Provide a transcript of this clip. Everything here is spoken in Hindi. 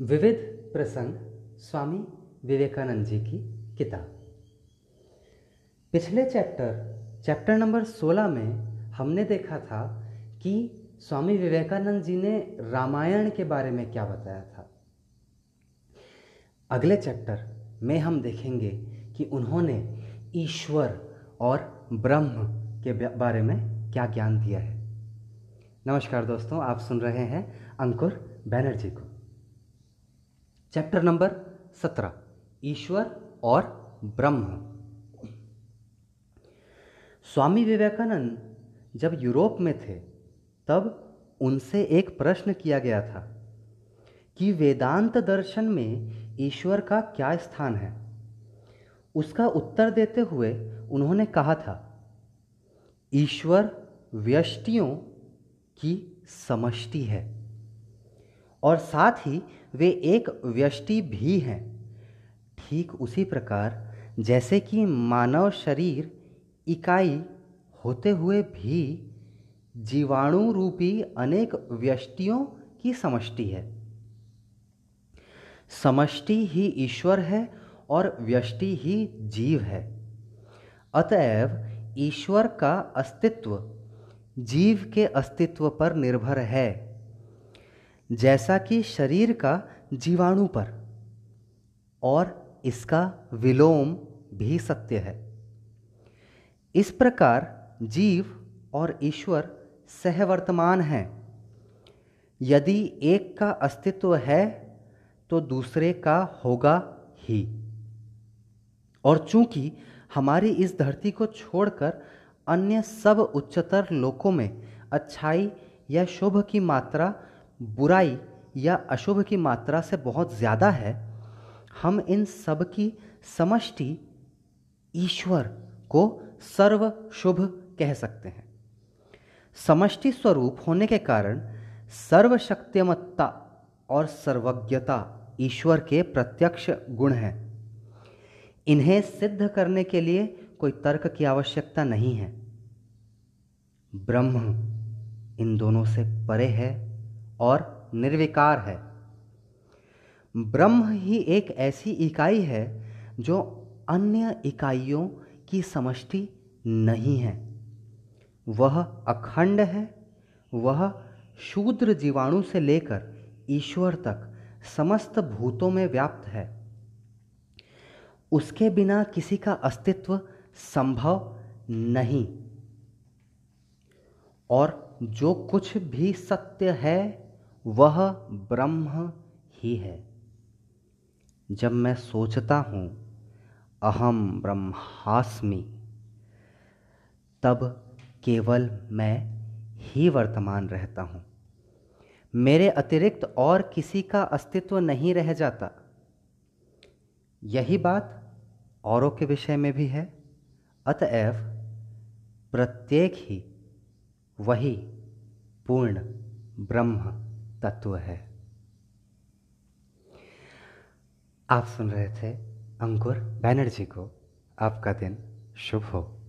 विविध प्रसंग स्वामी विवेकानंद जी की किताब। पिछले चैप्टर चैप्टर नंबर 16 में हमने देखा था कि स्वामी विवेकानंद जी ने रामायण के बारे में क्या बताया था। अगले चैप्टर में हम देखेंगे कि उन्होंने ईश्वर और ब्रह्म के बारे में क्या ज्ञान दिया है। नमस्कार दोस्तों, आप सुन रहे हैं अंकुर बैनर्जी को। चैप्टर नंबर सत्रह, ईश्वर और ब्रह्म। स्वामी विवेकानंद जब यूरोप में थे, तब उनसे एक प्रश्न किया गया था कि वेदांत दर्शन में ईश्वर का क्या स्थान है? उसका उत्तर देते हुए उन्होंने कहा था, ईश्वर व्यष्टियों की समष्टि है। और साथ ही वे एक व्यष्टि भी हैं। ठीक उसी प्रकार, जैसे कि मानव शरीर इकाई होते हुए भी जीवाणु रूपी अनेक व्यष्टियों की समष्टि है। समष्टि ही ईश्वर है और व्यष्टि ही जीव है। अतएव ईश्वर का अस्तित्व जीव के अस्तित्व पर निर्भर है। जैसा कि शरीर का जीवाणु पर, और इसका विलोम भी सत्य है। इस प्रकार जीव और ईश्वर सहवर्तमान हैं। यदि एक का अस्तित्व है तो दूसरे का होगा ही। और चूँकि हमारी इस धरती को छोड़कर अन्य सब उच्चतर लोकों में अच्छाई या शुभ की मात्रा बुराई या अशुभ की मात्रा से बहुत ज़्यादा है, हम इन सब की समष्टि ईश्वर को सर्व शुभ कह सकते हैं। समष्टि स्वरूप होने के कारण सर्वशक्तिमत्ता और सर्वज्ञता ईश्वर के प्रत्यक्ष गुण हैं। इन्हें सिद्ध करने के लिए कोई तर्क की आवश्यकता नहीं है। ब्रह्म इन दोनों से परे है और निर्विकार है। ब्रह्म ही एक ऐसी इकाई है जो अन्य इकाइयों की समष्टि नहीं है। वह अखंड है, वह शूद्र जीवाणु से लेकर ईश्वर तक समस्त भूतों में व्याप्त है। उसके बिना किसी का अस्तित्व संभव नहीं। और जो कुछ भी सत्य है वह ब्रह्म ही है। जब मैं सोचता हूँ, अहम ब्रह्मास्मि, तब केवल मैं ही वर्तमान रहता हूँ। मेरे अतिरिक्त और किसी का अस्तित्व नहीं रह जाता। यही बात औरों के विषय में भी है। अतएव प्रत्येक ही वही पूर्ण ब्रह्म तत्व है। आप सुन रहे थे अंकुर बैनर्जी को। आपका दिन शुभ हो।